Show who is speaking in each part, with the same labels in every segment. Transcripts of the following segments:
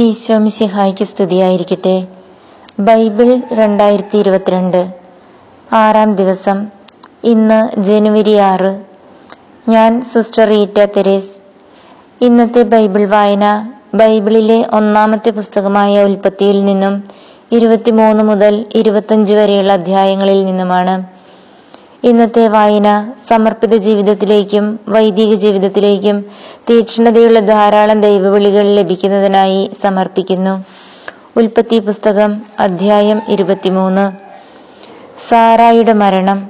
Speaker 1: ഈശോ മിശിഹായ്ക്ക് സ്തുതിയായിരിക്കട്ടെ. ബൈബിൾ രണ്ടായിരത്തി ഇരുപത്തിരണ്ട് ആറാം ദിവസം ഇന്ന് ജനുവരി ആറ്. ഞാൻ സിസ്റ്റർ റീറ്റ തെരേസ്. ഇന്നത്തെ ബൈബിൾ വായന ബൈബിളിലെ ഒന്നാമത്തെ പുസ്തകമായ ഉൽപ്പത്തിയിൽ നിന്നും ഇരുപത്തിമൂന്ന് മുതൽ ഇരുപത്തഞ്ച് വരെയുള്ള അധ്യായങ്ങളിൽ നിന്നുമാണ്. ഇന്നത്തെ വായന സമർപ്പിത ജീവിതത്തിലേക്കും വൈദിക ജീവിതത്തിലേക്കും തീക്ഷ്ണതയുള്ള ധാരാളം ദൈവവിളികൾ ലഭിക്കുന്നതിനായി സമർപ്പിക്കുന്നു. ഉൽപ്പത്തി പുസ്തകം അധ്യായം ഇരുപത്തിമൂന്ന്. സാറായുടെ മരണം.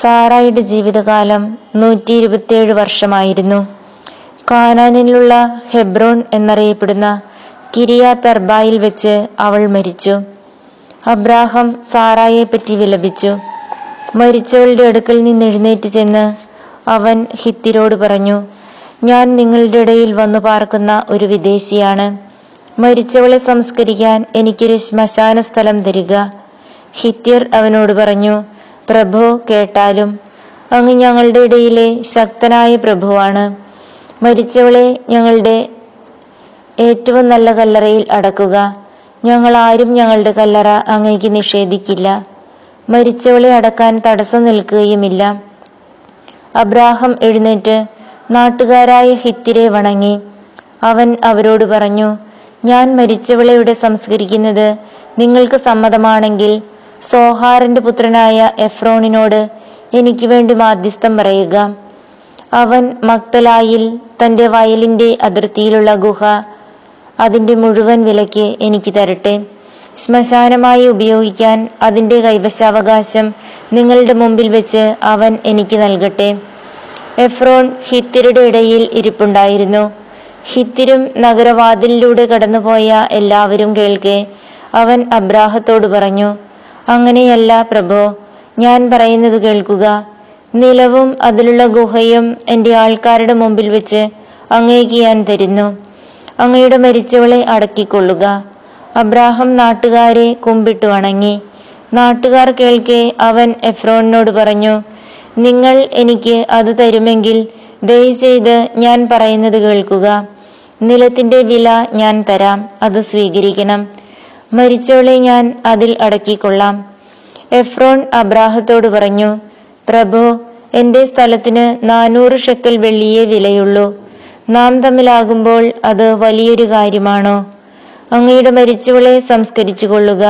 Speaker 1: സാറായുടെ ജീവിതകാലം നൂറ്റി ഇരുപത്തിയേഴ് വർഷമായിരുന്നു. കാനാനിലുള്ള ഹെബ്രോൺ എന്നറിയപ്പെടുന്ന കിരിയാത്ത് തർബായിൽ വെച്ച് അവൾ മരിച്ചു. അബ്രാഹം സാറായെ പറ്റി വിലപിച്ചു. മരിച്ചവളുടെ അടുക്കൽ നിന്ന് എഴുന്നേറ്റ് ചെന്ന് അവൻ ഹിത്തിരോട് പറഞ്ഞു ഞാൻ നിങ്ങളുടെ ഇടയിൽ വന്നു പാർക്കുന്ന ഒരു വിദേശിയാണ്. മരിച്ചവളെ സംസ്കരിക്കാൻ എനിക്കൊരു ശ്മശാന സ്ഥലം തരിക. ഹിത്യർ അവനോട് പറഞ്ഞു പ്രഭോ കേട്ടാലും അങ്ങ് ഞങ്ങളുടെ ഇടയിലെ ശക്തനായ പ്രഭുവാണ്. മരിച്ചവളെ ഞങ്ങളുടെ ഏറ്റവും നല്ല കല്ലറയിൽ അടക്കുക. ഞങ്ങൾ ആരും ഞങ്ങളുടെ കല്ലറ അങ്ങേക്ക് നിഷേധിക്കില്ല. മരിച്ചവളെ അടക്കാൻ തടസ്സം നിൽക്കുകയുമില്ല. അബ്രാഹം എഴുന്നേറ്റ് നാട്ടുകാരായ ഹിത്തിരെ വണങ്ങി. അവൻ അവരോട് പറഞ്ഞു ഞാൻ മരിച്ചവളെ ഇവിടെ സംസ്കരിക്കുന്നത്? നിങ്ങൾക്ക് സമ്മതമാണെങ്കിൽ സോഹാറിന്റെ പുത്രനായ എഫ്രോണിനോട് എനിക്ക് വേണ്ടി മാധ്യസ്ഥം പറയുക. അവൻ മക്തലായിൽ തന്റെ വയലിന്റെ അതിർത്തിയിലുള്ള ഗുഹ അതിന്റെ മുഴുവൻ വിലയ്ക്ക് എനിക്ക് തരട്ടെ. ശ്മശാനമായി ഉപയോഗിക്കാൻ അതിന്റെ കൈവശാവകാശം നിങ്ങളുടെ മുമ്പിൽ വെച്ച് അവൻ എനിക്ക് നൽകട്ടെ. എഫ്രോൺ ഹിത്തിരുടെ ഇടയിൽ ഇരിപ്പുണ്ടായിരുന്നു. ഹിത്തിരും നഗരവാതിലിലൂടെ കടന്നുപോയ എല്ലാവരും കേൾക്കെ. അവൻ അബ്രാഹത്തോട് പറഞ്ഞു അങ്ങനെയല്ല പ്രഭോ ഞാൻ പറയുന്നത് കേൾക്കുക. നിലവും അതിലുള്ള ഗുഹയും എന്റെ ആൾക്കാരുടെ മുമ്പിൽ വെച്ച് അങ്ങേക്ക് ഞാൻ തരുന്നു. അങ്ങയുടെ മരിച്ചവളെ അടക്കിക്കൊള്ളുക. അബ്രാഹം നാട്ടുകാരെ കുമ്പിട്ടു വണങ്ങി. നാട്ടുകാർ കേൾക്കെ അവൻ എഫ്രോണിനോട് പറഞ്ഞു നിങ്ങൾ എനിക്ക് അത് തരുമെങ്കിൽ ദയചെയ്ത് ഞാൻ പറയുന്നത് കേൾക്കുക. നിലത്തിന്റെ വില ഞാൻ തരാം അത് സ്വീകരിക്കണം. മരിച്ചവളെ ഞാൻ അതിൽ അടക്കിക്കൊള്ളാം. എഫ്രോൺ അബ്രാഹത്തോട് പറഞ്ഞു പ്രഭു എന്റെ സ്ഥലത്തിന് നാനൂറ് ഷെക്കൽ വെള്ളിയേ വിലയുള്ളൂ. നാം തമ്മിലാകുമ്പോൾ അത് വലിയൊരു കാര്യമാണോ? അങ്ങയുടെ മരിച്ചവളെ സംസ്കരിച്ചു കൊള്ളുക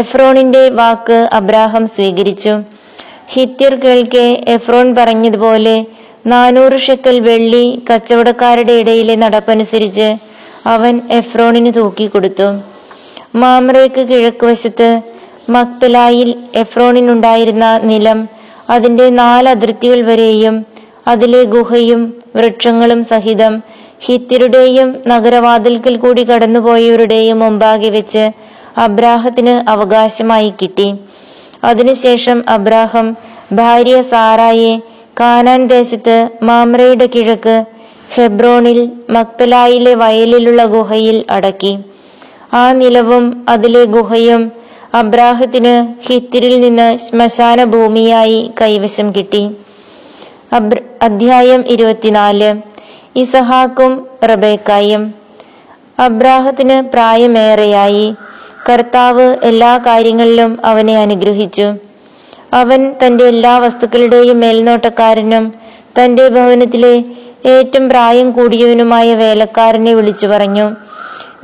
Speaker 1: എഫ്രോണിന്റെ വാക്ക് അബ്രാഹം സ്വീകരിച്ചു. ഹിത്യർ കേൾക്കെ എഫ്രോൺ പറഞ്ഞതുപോലെ നാനൂറ് ഷെക്കൽ വെള്ളി കച്ചവടക്കാരുടെ ഇടയിലെ നടപ്പനുസരിച്ച് അവൻ എഫ്രോണിന് തൂക്കിക്കൊടുത്തു. മാമ്രയ്ക്ക് കിഴക്കുവശത്ത് മക്തലായിൽ എഫ്രോണിനുണ്ടായിരുന്ന നിലം അതിന്റെ നാല് അതിർത്തികൾ വരെയും അതിലെ ഗുഹയും വൃക്ഷങ്ങളും സഹിതം ഹിത്യരുടെയും നഗരവാതിൽക്കൽ കൂടി കടന്നുപോയവരുടെയും മുമ്പാകെ വെച്ച് അബ്രാഹത്തിന് അവകാശമായി കിട്ടി. അതിനുശേഷം അബ്രാഹം ഭാര്യ സാറായെ കാനാൻ ദേശത്ത് മാമ്രയുടെ കിഴക്ക് ഹെബ്രോണിൽ മക്പലായിലെ വയലിലുള്ള ഗുഹയിൽ അടക്കി. ആ നിലവും അതിലെ ഗുഹയും അബ്രാഹത്തിന് ഹിത്തിരിൽ നിന്ന് ശ്മശാന ഭൂമിയായി കൈവശം കിട്ടി. അബ്ര അധ്യായം ഇരുപത്തിനാല്. ഇസഹാക്കും റബേക്കായും. അബ്രാഹത്തിന് പ്രായമേറെയായി. കർത്താവ് എല്ലാ കാര്യങ്ങളിലും അവനെ അനുഗ്രഹിച്ചു. അവൻ തന്റെ എല്ലാ വസ്തുക്കളുടെയും മേൽനോട്ടക്കാരനും തന്റെ ഭവനത്തിലെ ഏറ്റവും പ്രായം കൂടിയവനുമായ വേലക്കാരനെ വിളിച്ചു പറഞ്ഞു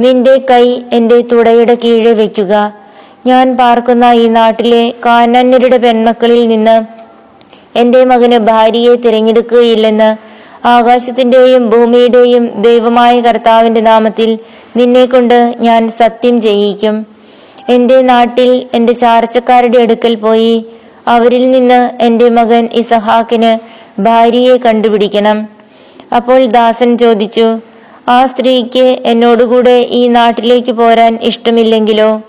Speaker 1: നിന്റെ കൈ എന്റെ തുടയുടെ കീഴെ വയ്ക്കുക. ഞാൻ പാർക്കുന്ന ഈ നാട്ടിലെ കാനന്യരുടെ പെൺമക്കളിൽ നിന്ന് എന്റെ മകന് ഭാര്യയെ തിരഞ്ഞെടുക്കുകയില്ലെന്ന് ആകാശത്തിന്റെയും ഭൂമിയുടെയും ദൈവമായ കർത്താവിന്റെ നാമത്തിൽ നിന്നെ കൊണ്ട് ഞാൻ സത്യം ചെയ്യിക്കും. എന്റെ നാട്ടിൽ എന്റെ ചാർച്ചക്കാരുടെ അടുക്കൽ പോയി അവരിൽ നിന്ന് എന്റെ മകൻ ഇസഹാക്കിന് ഭാര്യയെ കണ്ടുപിടിക്കണം. അപ്പോൾ ദാസൻ ചോദിച്ചു ആ സ്ത്രീക്ക് എന്നോടുകൂടെ ഈ നാട്ടിലേക്ക് പോരാൻ ഇഷ്ടമില്ലെങ്കിലോ?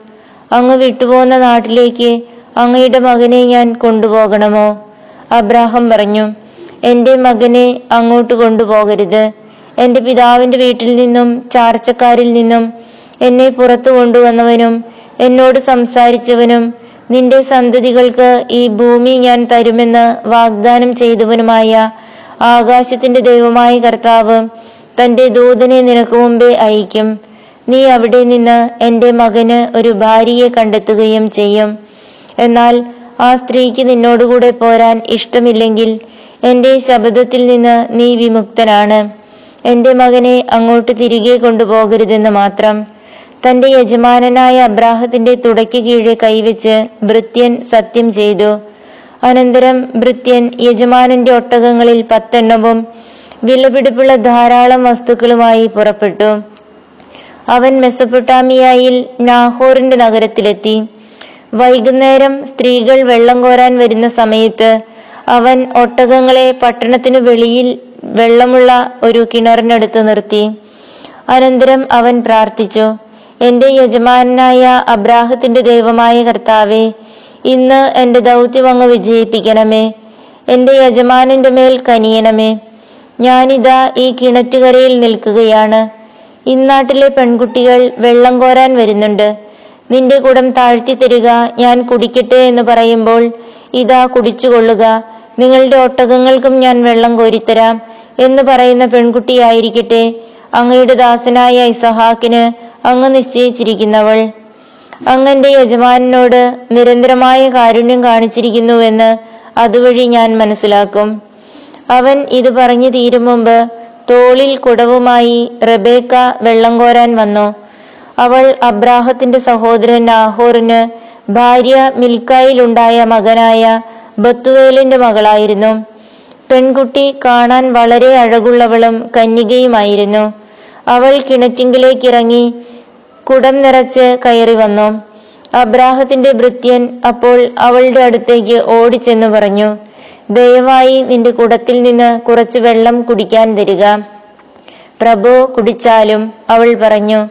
Speaker 1: അങ്ങ് വിട്ടുപോകുന്ന നാട്ടിലേക്ക് അങ്ങയുടെ മകനെ ഞാൻ കൊണ്ടുപോകണമോ? അബ്രാഹം പറഞ്ഞു എന്റെ മകനെ അങ്ങോട്ട് കൊണ്ടുപോകരുത്. എന്റെ പിതാവിന്റെ വീട്ടിൽ നിന്നും ചാർച്ചക്കാരിൽ നിന്നും എന്നെ പുറത്തു കൊണ്ടുവന്നവനും എന്നോട് സംസാരിച്ചവനും നിന്റെ സന്തതികൾക്ക് ഈ ഭൂമി ഞാൻ തരുമെന്ന് വാഗ്ദാനം ചെയ്തവനുമായ ആകാശത്തിന്റെ ദൈവമായ കർത്താവ് തന്റെ ദൂതനെ നിനക്ക് മുമ്പേ അയക്കും നീ അവിടെ നിന്ന് എന്റെ മകന് ഒരു ഭാര്യയെ കണ്ടെത്തുകയും ചെയ്യും. എന്നാൽ ആ സ്ത്രീക്ക് നിന്നോടുകൂടെ പോരാൻ ഇഷ്ടമില്ലെങ്കിൽ എന്റെ ശബ്ദത്തിൽ നിന്ന് നീ വിമുക്തനാണ്. എന്റെ മകനെ അങ്ങോട്ട് തിരികെ കൊണ്ടുപോകരുതെന്ന് മാത്രം. തന്റെ യജമാനനായ അബ്രാഹത്തിന്റെ തുടയ്ക്ക് കീഴെ കൈവച്ച് ഭൃത്യൻ സത്യം ചെയ്തു. അനന്തരം ഭൃത്യൻ യജമാനന്റെ ഒട്ടകങ്ങളിൽ പത്തെണ്ണവും വിലപിടിപ്പുള്ള ധാരാളം വസ്തുക്കളുമായി പുറപ്പെട്ടു. അവൻ മെസ്സപ്പൊട്ടാമിയായിൽ നാഹോറിന്റെ നഗരത്തിലെത്തി. വൈകുന്നേരം സ്ത്രീകൾ വെള്ളം കോരാൻ വരുന്ന സമയത്ത് അവൻ ഒട്ടകങ്ങളെ പട്ടണത്തിനു വെളിയിൽ വെള്ളമുള്ള ഒരു കിണറിനടുത്ത് നിർത്തി. അനന്തരം അവൻ പ്രാർത്ഥിച്ചു എന്റെ യജമാനായ അബ്രാഹത്തിന്റെ ദൈവമായ കർത്താവെ ഇന്ന് എന്റെ ദൗത്യം അങ്ങ് വിജയിപ്പിക്കണമേ. എന്റെ യജമാനന്റെ മേൽ കനിയണമേ. ഞാനിതാ ഈ കിണറ്റുകരയിൽ നിൽക്കുകയാണ്. ഇന്നാട്ടിലെ പെൺകുട്ടികൾ വെള്ളം കോരാൻ വരുന്നുണ്ട്. നിന്റെ കുടം താഴ്ത്തി തരിക ഞാൻ കുടിക്കട്ടെ എന്ന് പറയുമ്പോൾ ഇതാ കുടിച്ചുകൊള്ളുക. നിങ്ങളുടെ ഒട്ടകങ്ങൾക്കും ഞാൻ വെള്ളം കോരിത്തരാം എന്ന് പറയുന്ന പെൺകുട്ടിയായിരിക്കട്ടെ അങ്ങയുടെ ദാസനായ ഇസഹാക്കിന് അങ്ങ് നിശ്ചയിച്ചിരിക്കുന്നവൾ. അങ്ങന്റെ യജമാനോട് നിരന്തരമായ കാരുണ്യം കാണിച്ചിരിക്കുന്നുവെന്ന് അതുവഴി ഞാൻ മനസ്സിലാക്കും. അവൻ ഇത് പറഞ്ഞു തീരും മുമ്പ് തോളിൽ കുടവുമായി റബേക്ക വെള്ളം കോരാൻ വന്നു. അവൾ അബ്രാഹത്തിന്റെ സഹോദരൻ നാഹോറിന് ഭാര്യ മിൽക്കായിലുണ്ടായ മകനായ ബത്തുവേലിന്റെ മകളായിരുന്നു. പെൺകുട്ടി കാണാൻ വളരെ അഴകുള്ളവളും കന്യകയുമായിരുന്നു. അവൾ കിണറ്റിങ്കിലേക്കിറങ്ങി കുടം നിറച്ച് കയറി വന്നു. അബ്രാഹത്തിന്റെ ഭൃത്യൻ അപ്പോൾ അവളുടെ അടുത്തേക്ക് ഓടിച്ചെന്ന് പറഞ്ഞു ദയവായി നിന്റെ കുടത്തിൽ നിന്ന് കുറച്ച് വെള്ളം കുടിക്കാൻ തരിക. പ്രഭു കുടിച്ചാലും അവൾ പറഞ്ഞു.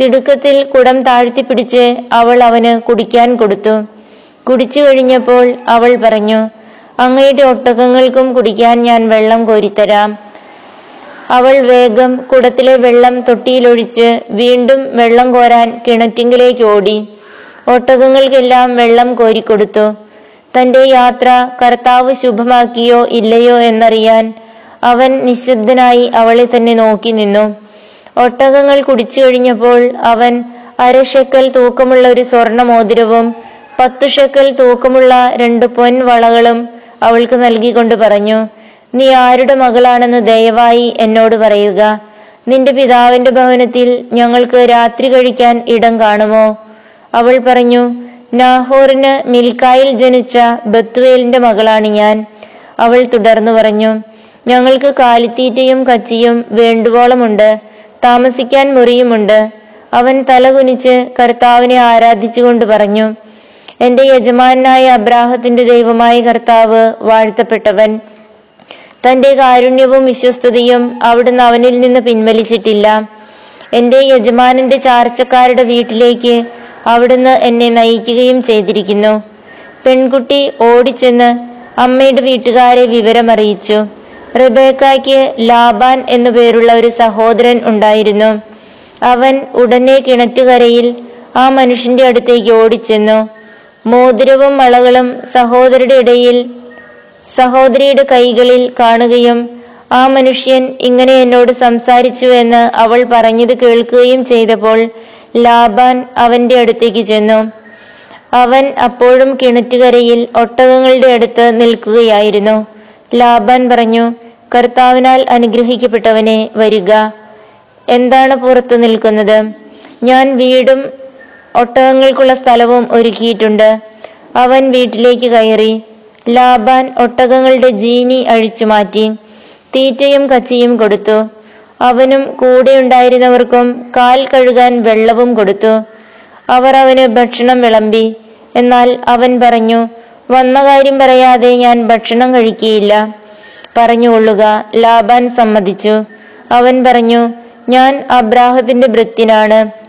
Speaker 1: തിടുക്കത്തിൽ കുടം താഴ്ത്തിപ്പിടിച്ച് അവൾ അവന് കുടിക്കാൻ കൊടുത്തു. കുടിച്ചു കഴിഞ്ഞപ്പോൾ അവൾ പറഞ്ഞു അങ്ങയുടെ ഒട്ടകങ്ങൾക്കും കുടിക്കാൻ ഞാൻ വെള്ളം കോരിത്തരാം. അവൾ വേഗം കുടത്തിലെ വെള്ളം തൊട്ടിയിലൊഴിച്ച് വീണ്ടും വെള്ളം കോരാൻ കിണറ്റിങ്കിലേക്ക് ഓടി. ഒട്ടകങ്ങൾക്കെല്ലാം വെള്ളം കോരിക്കൊടുത്തു. തന്റെ യാത്ര കർത്താവ് ശുഭമാക്കിയോ ഇല്ലയോ എന്നറിയാൻ അവൻ നിശബ്ദനായി അവളെ തന്നെ നോക്കി നിന്നു. ഒട്ടകങ്ങൾ കുടിച്ചു കഴിഞ്ഞപ്പോൾ അവൻ അരശക്കൽ തൂക്കമുള്ള ഒരു സ്വർണ മോതിരവും പത്തു ഷെക്കൽ തൂക്കമുള്ള രണ്ട് പൊൻ വളകളും അവൾക്ക് നൽകിക്കൊണ്ട് പറഞ്ഞു നീ ആരുടെ മകളാണെന്ന് ദയവായി എന്നോട് പറയുക. നിന്റെ പിതാവിന്റെ ഭവനത്തിൽ ഞങ്ങൾക്ക് രാത്രി കഴിക്കാൻ ഇടം കാണുമോ? അവൾ പറഞ്ഞു നാഹോറിന് മിൽക്കായിൽ ജനിച്ച ബത്വേലിന്റെ മകളാണ് ഞാൻ. അവൾ തുടർന്നു പറഞ്ഞു ഞങ്ങൾക്ക് കാലിത്തീറ്റയും കച്ചിയും വേണ്ടുവോളമുണ്ട് താമസിക്കാൻ മുറിയുമുണ്ട്. അവൻ തലകുനിച്ച് കർത്താവിനെ ആരാധിച്ചുകൊണ്ട് പറഞ്ഞു എന്റെ യജമാനായ അബ്രാഹത്തിന്റെ ദൈവമായ കർത്താവ് വാഴ്ത്തപ്പെട്ടവൻ. തന്റെ കാരുണ്യവും വിശ്വസ്തതയും അവിടുന്ന് അവനിൽ നിന്ന് പിൻവലിച്ചിട്ടില്ല. എന്റെ യജമാനന്റെ ചാർച്ചക്കാരുടെ വീട്ടിലേക്ക് അവിടുന്ന് എന്നെ നയിക്കുകയും ചെയ്തിരിക്കുന്നു. പെൺകുട്ടി ഓടിച്ചെന്ന് അമ്മയുടെ വീട്ടുകാരെ വിവരമറിയിച്ചു. റിബേക്കായ്ക്ക് ലാബാൻ എന്നു പേരുള്ള ഒരു സഹോദരൻ ഉണ്ടായിരുന്നു. അവൻ ഉടനെ കിണറ്റുകരയിൽ ആ മനുഷ്യന്റെ അടുത്തേക്ക് ഓടിച്ചെന്നു. മോതിരവും വളകളും സഹോദരിയുടെ ഇടയിൽ സഹോദരിയുടെ കൈകളിൽ കാണുകയും ആ മനുഷ്യൻ ഇങ്ങനെ എന്നോട് സംസാരിച്ചു എന്ന് അവൾ പറഞ്ഞത് കേൾക്കുകയും ചെയ്തപ്പോൾ ലാബാൻ അവന്റെ അടുത്തേക്ക് ചെന്നു. അവൻ അപ്പോഴും കിണറ്റുകരയിൽ ഒട്ടകങ്ങളുടെ അടുത്ത് നിൽക്കുകയായിരുന്നു. ലാബാൻ പറഞ്ഞു കർത്താവിനാൽ അനുഗ്രഹിക്കപ്പെട്ടവനെ വരിക. എന്താണ് പുറത്തു നിൽക്കുന്നത്? ഞാൻ വീടും ഒട്ടകങ്ങൾക്കുള്ള സ്ഥലവും ഒരുക്കിയിട്ടുണ്ട്. അവൻ വീട്ടിലേക്ക് കയറി ലാബാൻ ഒട്ടകങ്ങളുടെ ജീനി അഴിച്ചു മാറ്റി. തീറ്റയും കച്ചിയും കൊടുത്തു. അവനും കൂടെ ഉണ്ടായിരുന്നവർക്കും കാൽ കഴുകാൻ വെള്ളവും കൊടുത്തു. അവർ അവന് ഭക്ഷണം വിളമ്പി. എന്നാൽ അവൻ പറഞ്ഞു വന്ന കാര്യം പറയാതെ ഞാൻ ഭക്ഷണം കഴിക്കുകയില്ല. പറഞ്ഞുകൊള്ളുക ലാബാൻ സമ്മതിച്ചു. അവൻ പറഞ്ഞു ഞാൻ അബ്രാഹത്തിന്റെ ഭൃത്യനാണ്.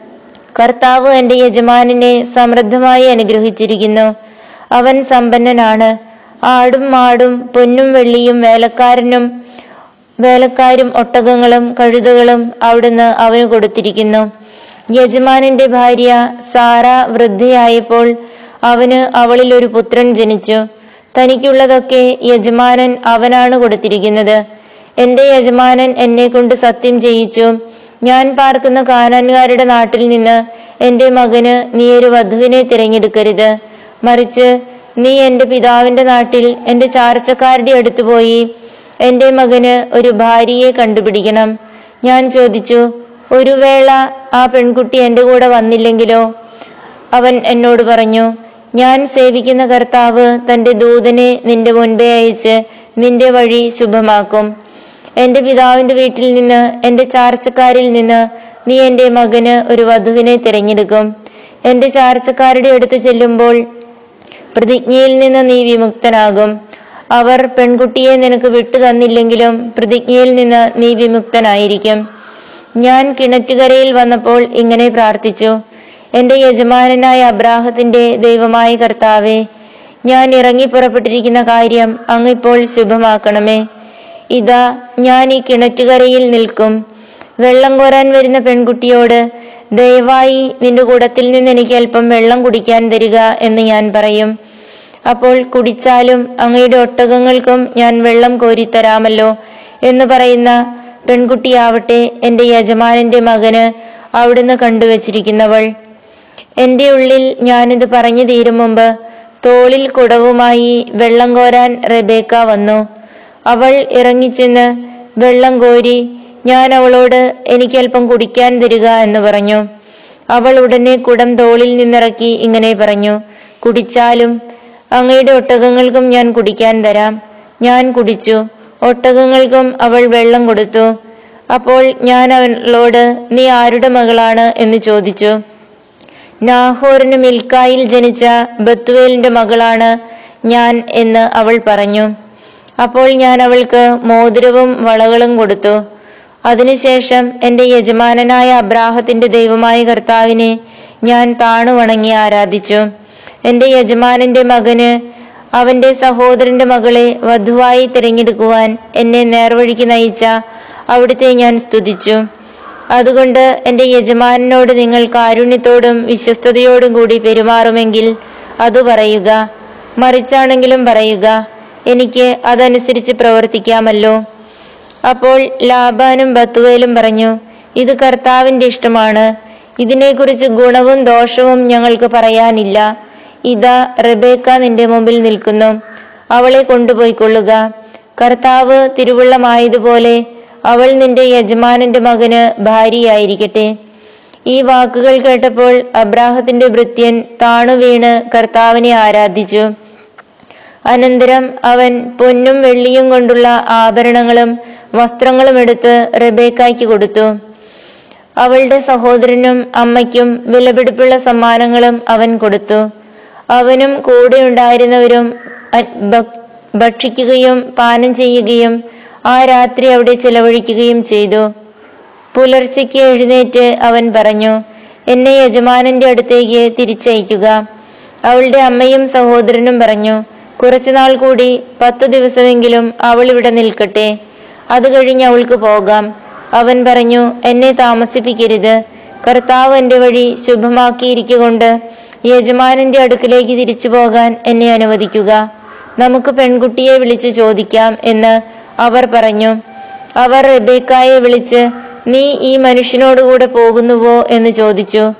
Speaker 1: കർത്താവ് എന്റെ യജമാനനെ സമൃദ്ധമായി അനുഗ്രഹിച്ചിരിക്കുന്നു. അവൻ സമ്പന്നനാണ്. ആടും മാടും പൊന്നും വെള്ളിയും വേലക്കാരനും വേലക്കാരും ഒട്ടകങ്ങളും കഴുതകളും അവിടുന്ന് അവന് കൊടുത്തിരിക്കുന്നു. യജമാനന്റെ ഭാര്യ സാറ വൃദ്ധയായപ്പോൾ അവന് അവളിൽ ഒരു പുത്രൻ ജനിച്ചു. തനിക്കുള്ളതൊക്കെ യജമാനൻ അവനാണ് കൊടുത്തിരിക്കുന്നത്. എന്റെ യജമാനൻ എന്നെ കൊണ്ട് സത്യം ചെയ്യിച്ചു. ഞാൻ പാർക്കുന്ന കാനാൻകാരുടെ നാട്ടിൽ നിന്ന് എന്റെ മകന് നീ ഒരു വധുവിനെ തിരഞ്ഞെടുക്കരുത്. മറിച്ച് നീ എന്റെ പിതാവിന്റെ നാട്ടിൽ എന്റെ ചാർച്ചക്കാരുടെ അടുത്ത് പോയി എന്റെ മകന് ഒരു ഭാര്യയെ കണ്ടുപിടിക്കണം. ഞാൻ ചോദിച്ചു ഒരു വേള ആ പെൺകുട്ടി എന്റെ കൂടെ വന്നില്ലെങ്കിലോ? അവൻ എന്നോട് പറഞ്ഞു ഞാൻ സേവിക്കുന്ന കർത്താവ് തന്റെ ദൂതനെ നിന്റെ മുൻപേ അയച്ച് നിന്റെ വഴി ശുഭമാക്കും. എന്റെ പിതാവിന്റെ വീട്ടിൽ നിന്ന് എന്റെ ചാർച്ചക്കാരിൽ നിന്ന് നീ എന്റെ മകന് ഒരു വധുവിനെ തിരഞ്ഞെടുക്കും. എന്റെ ചാർച്ചക്കാരുടെ അടുത്ത് ചെല്ലുമ്പോൾ പ്രതിജ്ഞയിൽ നിന്ന് നീ വിമുക്തനാകും. അവർ പെൺകുട്ടിയെ നിനക്ക് വിട്ടു തന്നില്ലെങ്കിലും പ്രതിജ്ഞയിൽ നിന്ന് നീ വിമുക്തനായിരിക്കും. ഞാൻ കിണറ്റുകരയിൽ വന്നപ്പോൾ ഇങ്ങനെ പ്രാർത്ഥിച്ചു. എന്റെ യജമാനനായ അബ്രാഹത്തിന്റെ ദൈവമായ കർത്താവെ ഞാൻ ഇറങ്ങി പുറപ്പെട്ടിരിക്കുന്ന കാര്യം അങ്ങിപ്പോൾ ശുഭമാക്കണമേ. ഇതാ ഞാൻ ഈ കിണറ്റുകരയിൽ നിൽക്കും. വെള്ളം കോരാൻ വരുന്ന പെൺകുട്ടിയോട് ദയവായി നിന്റെ കൂടത്തിൽ നിന്ന് എനിക്ക് അല്പം വെള്ളം കുടിക്കാൻ തരിക എന്ന് ഞാൻ പറയും. അപ്പോൾ കുടിച്ചാലും അങ്ങയുടെ ഒട്ടകങ്ങൾക്കും ഞാൻ വെള്ളം കോരിത്തരാമല്ലോ എന്ന് പറയുന്ന പെൺകുട്ടിയാവട്ടെ എന്റെ യജമാനന്റെ മകന് അവിടുന്ന് കണ്ടുവച്ചിരിക്കുന്നവൾ. എന്റെ ഉള്ളിൽ ഞാനിത് പറഞ്ഞു തീരും മുമ്പ് തോളിൽ കുടവുമായി വെള്ളം കോരാൻ റെബേക്ക വന്നു. അവൾ ഇറങ്ങിച്ചെന്ന് വെള്ളം കോരി ഞാൻ അവളോട് എനിക്ക് അല്പം കുടിക്കാൻ തരിക എന്ന് പറഞ്ഞു. അവൾ ഉടനെ കുടം തോളിൽ നിന്നിറക്കി ഇങ്ങനെ പറഞ്ഞു കുടിച്ചാലും അങ്ങയുടെ ഒട്ടകങ്ങൾക്കും ഞാൻ കുടിക്കാൻ തരാം. ഞാൻ കുടിച്ചു ഒട്ടകങ്ങൾക്കും അവൾ വെള്ളം കൊടുത്തു. അപ്പോൾ ഞാൻ അവളോട് നീ ആരുടെ മകളാണ്? എന്ന് ചോദിച്ചു. നാഹോറിന് മിൽക്കായിൽ ജനിച്ച ബത്തുവേലിന്റെ മകളാണ് ഞാൻ എന്ന് അവൾ പറഞ്ഞു. അപ്പോൾ ഞാൻ അവൾക്ക് മോതിരവും വളകളും കൊടുത്തു. അതിനുശേഷം എന്റെ യജമാനനായ അബ്രാഹത്തിന്റെ ദൈവമായ കർത്താവിനെ ഞാൻ താണു വണങ്ങി ആരാധിച്ചു. എന്റെ യജമാനന്റെ മകന് അവന്റെ സഹോദരന്റെ മകളെ വധുവായി തിരഞ്ഞെടുക്കുവാൻ എന്നെ നേർവഴിക്ക് നയിച്ച അവിടുത്തെ ഞാൻ സ്തുതിച്ചു. അതുകൊണ്ട് എന്റെ യജമാനനോട് നിങ്ങൾ കാരുണ്യത്തോടും വിശ്വസ്തയോടും കൂടി പെരുമാറുമെങ്കിൽ അത് പറയുക മറിച്ചാണെങ്കിലും പറയുക എനിക്ക് അതനുസരിച്ച് പ്രവർത്തിക്കാമല്ലോ. അപ്പോൾ ലാബാനും ബത്തുവേലും പറഞ്ഞു ഇത് കർത്താവിന്റെ ഇഷ്ടമാണ്. ഇതിനെക്കുറിച്ച് ഗുണവും ദോഷവും ഞങ്ങൾക്ക് പറയാനില്ല. ഇതാ റബേക്ക നിന്റെ മുമ്പിൽ നിൽക്കുന്നു. അവളെ കൊണ്ടുപോയിക്കൊള്ളുക. കർത്താവ് തിരുവുള്ളമായതുപോലെ അവൾ നിന്റെ യജമാനന്റെ മകന് ഭാര്യയായിരിക്കട്ടെ. ഈ വാക്കുകൾ കേട്ടപ്പോൾ അബ്രാഹത്തിന്റെ ഭൃത്യൻ താണു വീണ് കർത്താവിനെ ആരാധിച്ചു. അനന്തരം അവൻ പൊന്നും വെള്ളിയും കൊണ്ടുള്ള ആഭരണങ്ങളും വസ്ത്രങ്ങളും എടുത്ത് റബേക്കായ്ക്ക് കൊടുത്തു. അവളുടെ സഹോദരനും അമ്മയ്ക്കും വിലപിടിപ്പുള്ള സമ്മാനങ്ങളും അവൻ കൊടുത്തു. അവനും കൂടെ ഉണ്ടായിരുന്നവരും ഭക്ഷിക്കുകയും പാനം ചെയ്യുകയും ആ രാത്രി അവിടെ ചെലവഴിക്കുകയും ചെയ്തു. പുലർച്ചയ്ക്ക് എഴുന്നേറ്റ് അവൻ പറഞ്ഞു എന്നെ യജമാനന്റെ അടുത്തേക്ക് തിരിച്ചയക്കുക. അവളുടെ അമ്മയും സഹോദരനും പറഞ്ഞു കുറച്ചുനാൾ കൂടി പത്തു ദിവസമെങ്കിലും അവൾ ഇവിടെ നിൽക്കട്ടെ. അത് കഴിഞ്ഞ് അവൾക്ക് പോകാം. അവൻ പറഞ്ഞു എന്നെ താമസിപ്പിക്കരുത്. കർത്താവ് എന്റെ വഴി ശുഭമാക്കിയിരിക്കൊണ്ട് യജമാനന്റെ അടുക്കിലേക്ക് തിരിച്ചു പോകാൻ എന്നെ അനുവദിക്കുക. നമുക്ക് പെൺകുട്ടിയെ വിളിച്ചു ചോദിക്കാം എന്ന് അവർ പറഞ്ഞു. അവർ റെബേക്കായെ വിളിച്ച് നീ ഈ മനുഷ്യനോടുകൂടെ പോകുന്നുവോ? എന്ന് ചോദിച്ചു.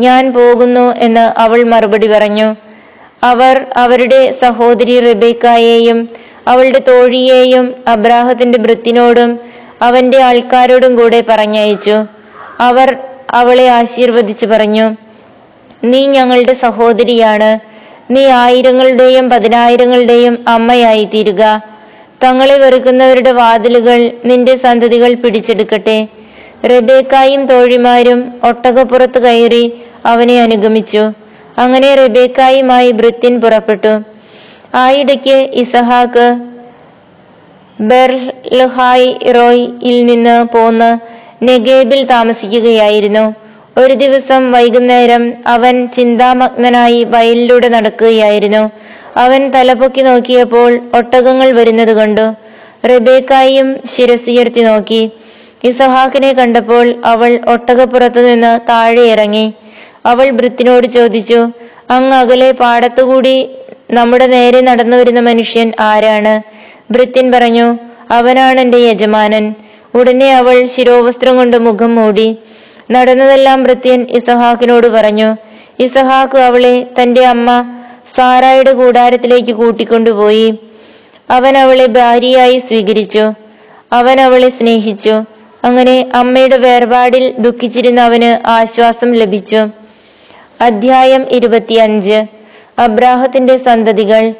Speaker 1: ഞാൻ പോകുന്നു എന്ന് അവൾ മറുപടി പറഞ്ഞു. അവർ അവരുടെ സഹോദരി റിബേക്കായെയും അവളുടെ തോഴിയെയും അബ്രാഹത്തിന്റെ ഭൃത്തിനോടും അവന്റെ ആൾക്കാരോടും കൂടെ പറഞ്ഞയച്ചു. അവർ അവളെ ആശീർവദിച്ചു പറഞ്ഞു നീ ഞങ്ങളുടെ സഹോദരിയാണ്. നീ ആയിരങ്ങളുടെയും പതിനായിരങ്ങളുടെയും അമ്മയായി തീരുക തങ്ങളെ വെറുക്കുന്നവരുടെ വാതിലുകൾ നിന്റെ സന്തതികൾ പിടിച്ചെടുക്കട്ടെ. റെബേക്കായും തോഴിമാരും ഒട്ടകപ്പുറത്ത് കയറി അവനെ അനുഗമിച്ചു. അങ്ങനെ റിബേക്കായുമായി ഭൃത്യൻ പുറപ്പെട്ടു. ആയിടയ്ക്ക് ഇസഹാക്ക് ബെർഹായ് റോയിൽ നിന്ന് പോന്ന് നെഗേബിൽ താമസിക്കുകയായിരുന്നു. ഒരു ദിവസം വൈകുന്നേരം അവൻ ചിന്താമഗ്നനായി വയലിലൂടെ നടക്കുകയായിരുന്നു. അവൻ തലപൊക്കി നോക്കിയപ്പോൾ ഒട്ടകങ്ങൾ വരുന്നത് കണ്ടു. റിബേക്കായും ശിരസുയർത്തി നോക്കി. ഇസഹാക്കിനെ കണ്ടപ്പോൾ അവൾ ഒട്ടകപ്പുറത്തു നിന്ന് താഴെ ഇറങ്ങി. അവൾ ഭൃത്തിനോട് ചോദിച്ചു അങ്ങ് അകലെ പാടത്തുകൂടി നമ്മുടെ നേരെ നടന്നു വരുന്ന മനുഷ്യൻ ആരാണ്? ഭൃത്യൻ പറഞ്ഞു അവനാണ് എന്റെ യജമാനൻ. ഉടനെ അവൾ ശിരോവസ്ത്രം കൊണ്ട് മുഖം മൂടി. നടന്നതെല്ലാം ഭൃത്യൻ ഇസഹാക്കിനോട് പറഞ്ഞു ഇസഹാക്ക് അവളെ തന്റെ അമ്മ സാറായുടെ കൂടാരത്തിലേക്ക് കൂട്ടിക്കൊണ്ടുപോയി. അവൻ അവളെ ഭാര്യയായി സ്വീകരിച്ചു. അവൻ അവളെ സ്നേഹിച്ചു. അങ്ങനെ അമ്മയുടെ വേർപാടിൽ ദുഃഖിച്ചിരുന്ന അവന് ആശ്വാസം ലഭിച്ചു. അധ്യായം ഇരുപത്തിയഞ്ച്. അബ്രാഹത്തിന്റെ സന്തതികൾ.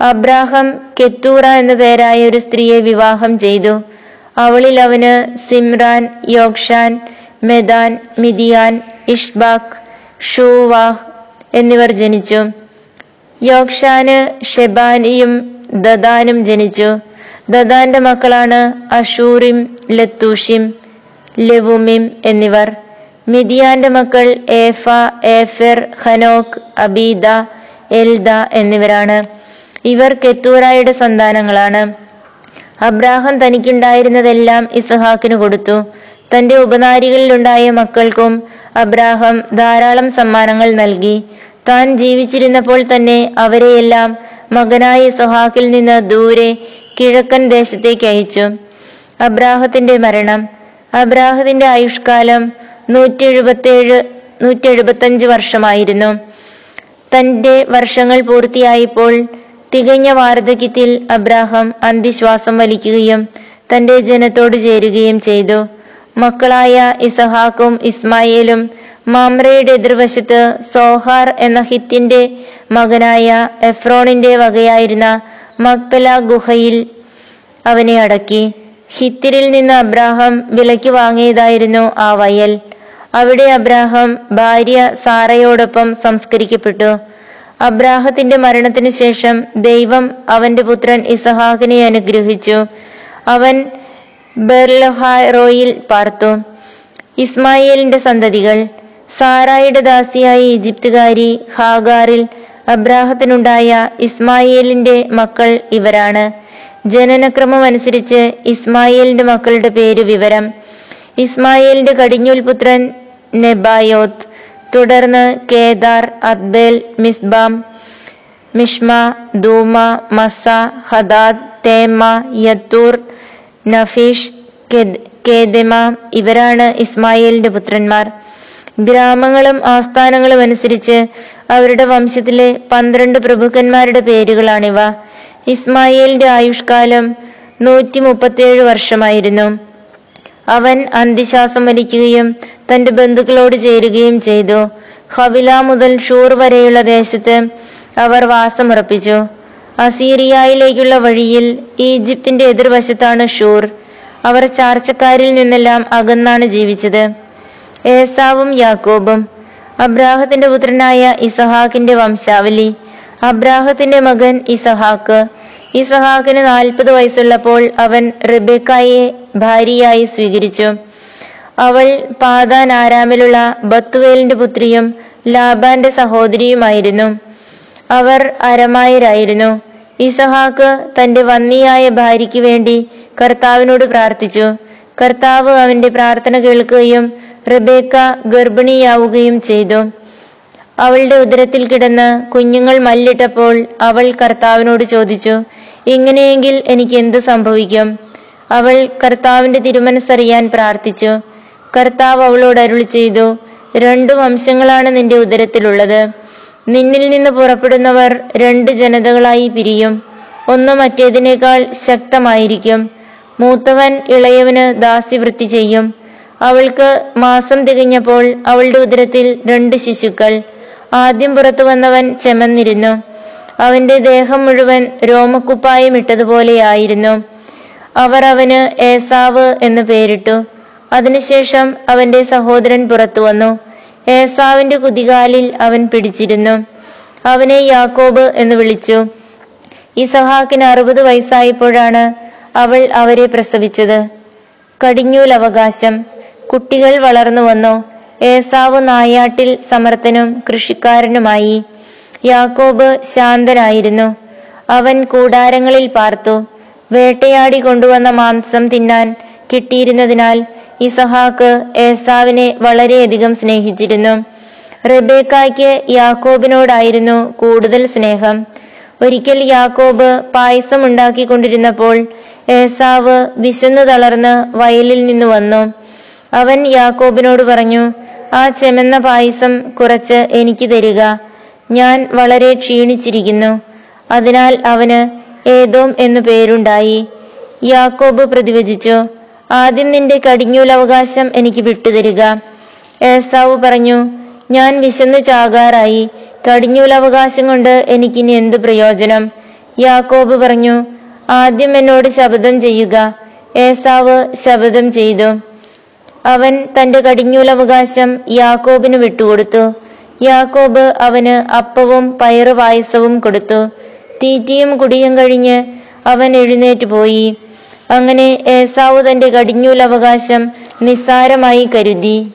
Speaker 1: അബ്രാഹം കെത്തൂറ എന്ന പേരായ ഒരു സ്ത്രീയെ വിവാഹം ചെയ്തു. അവളിൽ അവന് സിംറാൻ യോക്ഷാൻ മെദാൻ മിതിയാൻ ഇഷ്ബാഖ് ഷൂവാഹ് എന്നിവർ ജനിച്ചു. യോക്ഷാന് ഷെബാനിയും ദദാനും ജനിച്ചു. ദദാന്റെ മക്കളാണ് അഷൂറിം ലത്തൂഷിം ലെവുമിം എന്നിവർ. മിതിയാന്റെ മക്കൾ ഏഫ ഏഫെർ ഹനോക് അബീദ എൽദ എന്നിവരാണ്. ഇവർ കെത്തൂറായുടെ സന്താനങ്ങളാണ്. അബ്രാഹം തനിക്കുണ്ടായിരുന്നതെല്ലാം ഇസഹാക്കിന് കൊടുത്തു. തന്റെ ഉപനാരികളിലുണ്ടായ മക്കൾക്കും അബ്രാഹം ധാരാളം സമ്മാനങ്ങൾ നൽകി. താൻ ജീവിച്ചിരുന്നപ്പോൾ തന്നെ അവരെയെല്ലാം മകനായ ഇസഹാക്കിൽ നിന്ന് ദൂരെ കിഴക്കൻ ദേശത്തേക്ക് അയച്ചു. അബ്രാഹത്തിന്റെ മരണം. അബ്രാഹത്തിന്റെ ആയുഷ്കാലം നൂറ്റി എഴുപത്തേഴ് നൂറ്റി എഴുപത്തഞ്ച് വർഷമായിരുന്നു. തന്റെ വർഷങ്ങൾ പൂർത്തിയായപ്പോൾ തികഞ്ഞ വാർദ്ധക്യത്തിൽ അബ്രാഹം അന്തിശ്വാസം വലിക്കുകയും തന്റെ ജനത്തോട് ചേരുകയും ചെയ്തു. മക്കളായ ഇസഹാക്കും ഇസ്മായേലും മാമ്രയുടെ എതിർവശത്ത് സോഹാർ എന്ന ഹിത്തിന്റെ മകനായ എഫ്രോണിന്റെ വകയായിരുന്ന മക്പല ഗുഹയിൽ അവനെ അടക്കി. ഹിത്തിരിൽ നിന്ന് അബ്രാഹം വിലയ്ക്ക് വാങ്ങിയതായിരുന്നു ആ വയൽ. അവിടെ അബ്രാഹം ഭാര്യ സാറയോടൊപ്പം സംസ്കരിക്കപ്പെട്ടു. അബ്രാഹത്തിന്റെ മരണത്തിനു ശേഷം ദൈവം അവന്റെ പുത്രൻ ഇസഹാക്കിനെ അനുഗ്രഹിച്ചു. അവൻ ബെർലഹാറോയിൽ പാർത്തു. ഇസ്മായിലിന്റെ സന്തതികൾ. സാറായുടെ ദാസിയായ ഈജിപ്തുകാരി ഹാഗാറിൽ അബ്രാഹത്തിനുണ്ടായ ഇസ്മായിലിന്റെ മക്കൾ ഇവരാണ്. ജനനക്രമം അനുസരിച്ച് ഇസ്മായേലിന്റെ മക്കളുടെ പേര് വിവരം. ഇസ്മായേലിന്റെ കടിഞ്ഞൂൽ പുത്രൻ നെബായോത്ത് തുടർന്ന് Kedar Adbeel Mibsam Mishma Dumah Massa Hadad Tema Jetur Naphish Kedemah ഇവരാണ് ഇസ്മായേലിന്റെ പുത്രന്മാർ. ഗ്രാമങ്ങളും ആസ്ഥാനങ്ങളും അനുസരിച്ച് അവരുടെ വംശത്തിലെ പന്ത്രണ്ട് പ്രഭുക്കന്മാരുടെ പേരുകളാണിവ. ഇസ്മായിലിന്റെ ആയുഷ്കാലം നൂറ്റി മുപ്പത്തിയേഴ് വർഷമായിരുന്നു. അവൻ അന്തിശ്വാസം വലിക്കുകയും തന്റെ ബന്ധുക്കളോട് ചേരുകയും ചെയ്തു. ഹവില മുതൽ ഷൂർ വരെയുള്ള ദേശത്ത് അവർ വാസമുറപ്പിച്ചു. അസീറിയയിലേക്കുള്ള വഴിയിൽ ഈജിപ്തിന്റെ എതിർവശത്താണ് ഷൂർ. അവർ ചാർച്ചക്കാരിൽ നിന്നെല്ലാം അകന്നാണ് ജീവിച്ചത്. ഏസാവും യാക്കോബും അബ്രാഹത്തിന്റെ പുത്രനായ ഇസഹാക്കിന്റെ വംശാവലി അബ്രാഹത്തിന്റെ മകൻ ഇസഹാക്ക് ഇസഹാക്കിന് നാൽപ്പത് വയസ്സുള്ളപ്പോൾ അവൻ റിബേക്കായെ ഭാര്യയായി സ്വീകരിച്ചു. അവൾ പാതാൻ ആരാമിലുള്ള ബത്തുവേലിന്റെ പുത്രിയും ലാബാന്റെ സഹോദരിയുമായിരുന്നു. അവർ അരമായരായിരുന്നു. ഇസഹാക്ക് തന്റെ വന്നിയായ ഭാര്യയ്ക്ക് വേണ്ടി കർത്താവിനോട് പ്രാർത്ഥിച്ചു. കർത്താവ് അവന്റെ പ്രാർത്ഥന കേൾക്കുകയും റിബേക്ക ഗർഭിണിയാവുകയും ചെയ്തു. അവളുടെ ഉദരത്തിൽ കിടന്ന് കുഞ്ഞുങ്ങൾ മല്ലിട്ടപ്പോൾ അവൾ കർത്താവിനോട് ചോദിച്ചു ഇങ്ങനെയെങ്കിൽ എനിക്ക് എന്ത് സംഭവിക്കും? അവൾ കർത്താവിന്റെ തിരുമനസ്സറിയാൻ പ്രാർത്ഥിച്ചു. കർത്താവ് അവളോട് അരുളി ചെയ്തു രണ്ടു വംശങ്ങളാണ് നിന്റെ ഉദരത്തിലുള്ളത്. നിന്നിൽ നിന്ന് പുറപ്പെടുന്നവർ രണ്ട് ജനതകളായി പിരിയും. ഒന്ന് മറ്റേതിനേക്കാൾ ശക്തമായിരിക്കും. മൂത്തവൻ ഇളയവന് ദാസ്യവൃത്തി ചെയ്യും. അവൾക്ക് മാസം തികഞ്ഞപ്പോൾ അവളുടെ ഉദരത്തിൽ രണ്ട് ശിശുക്കൾ. ആദ്യം പുറത്തു വന്നവൻ ചെമന്നിരുന്നു. അവന്റെ ദേഹം മുഴുവൻ രോമക്കുപ്പായം ഇട്ടതുപോലെയായിരുന്നു. അവർ അവന് ഏസാവ് എന്ന് പേരിട്ടു. അതിനുശേഷം അവന്റെ സഹോദരൻ പുറത്തു വന്നു. ഏസാവിന്റെ കുതികാലിൽ അവൻ പിടിച്ചിരുന്നു. അവനെ യാക്കോബ് എന്ന് വിളിച്ചു. ഇസഹാക്കിന് അറുപത് വയസ്സായപ്പോഴാണ് അവൾ അവരെ പ്രസവിച്ചത്. കടിഞ്ഞൂൽ അവകാശം കുട്ടികൾ വളർന്നു വന്നു. ഏസാവ് നായാട്ടിൽ സമർത്ഥനും കൃഷിക്കാരനുമായി. യാക്കോബ് ശാന്തനായിരുന്നു. അവൻ കൂടാരങ്ങളിൽ പാർത്തു. വേട്ടയാടി കൊണ്ടുവന്ന മാംസം തിന്നാൻ കിട്ടിയിരുന്നതിനാൽ ഇസഹാക്ക് ഏസാവിനെ വളരെയധികം സ്നേഹിച്ചിരുന്നു. റബേക്കായ്ക്ക് യാക്കോബിനോടായിരുന്നു കൂടുതൽ സ്നേഹം. ഒരിക്കൽ യാക്കോബ് പായസം ഉണ്ടാക്കിക്കൊണ്ടിരുന്നപ്പോൾ ഏസാവ് വിശന്നു തളർന്ന് വയലിൽ നിന്ന് വന്നു. അവൻ യാക്കോബിനോട് പറഞ്ഞു ആ ചെമന്ന പായസം കുറച്ച് എനിക്ക് തരിക. ഞാൻ വളരെ ക്ഷീണിച്ചിരിക്കുന്നു. അതിനാൽ അവന് ഏതോം എന്നു പേരുണ്ടായി. യാക്കോബ് പ്രതിവചിച്ചു ആദ്യം നിന്റെ കടിഞ്ഞൂലവകാശം എനിക്ക് വിട്ടുതരിക. ഏസാവ് പറഞ്ഞു ഞാൻ വിശന്ന് ചാകാറായി. കടിഞ്ഞൂലവകാശം കൊണ്ട് എനിക്കിനി എന്ത് പ്രയോജനം? യാക്കോബ് പറഞ്ഞു ആദ്യം എന്നോട് ശപഥം ചെയ്യുക. ഏസാവ് ശപഥം ചെയ്തു. അവൻ തന്റെ കടിഞ്ഞൂലവകാശം യാക്കോബിന് വിട്ടുകൊടുത്തു. യാക്കോബ് അവന് അപ്പവും പയറു പായസവും കൊടുത്തു. തീറ്റിയും കുടിയും കഴിഞ്ഞ് അവൻ എഴുന്നേറ്റ് പോയി. അങ്ങനെ ഏസാവു തന്റെ കടിഞ്ഞൂലവകാശം നിസ്സാരമായി കരുതി.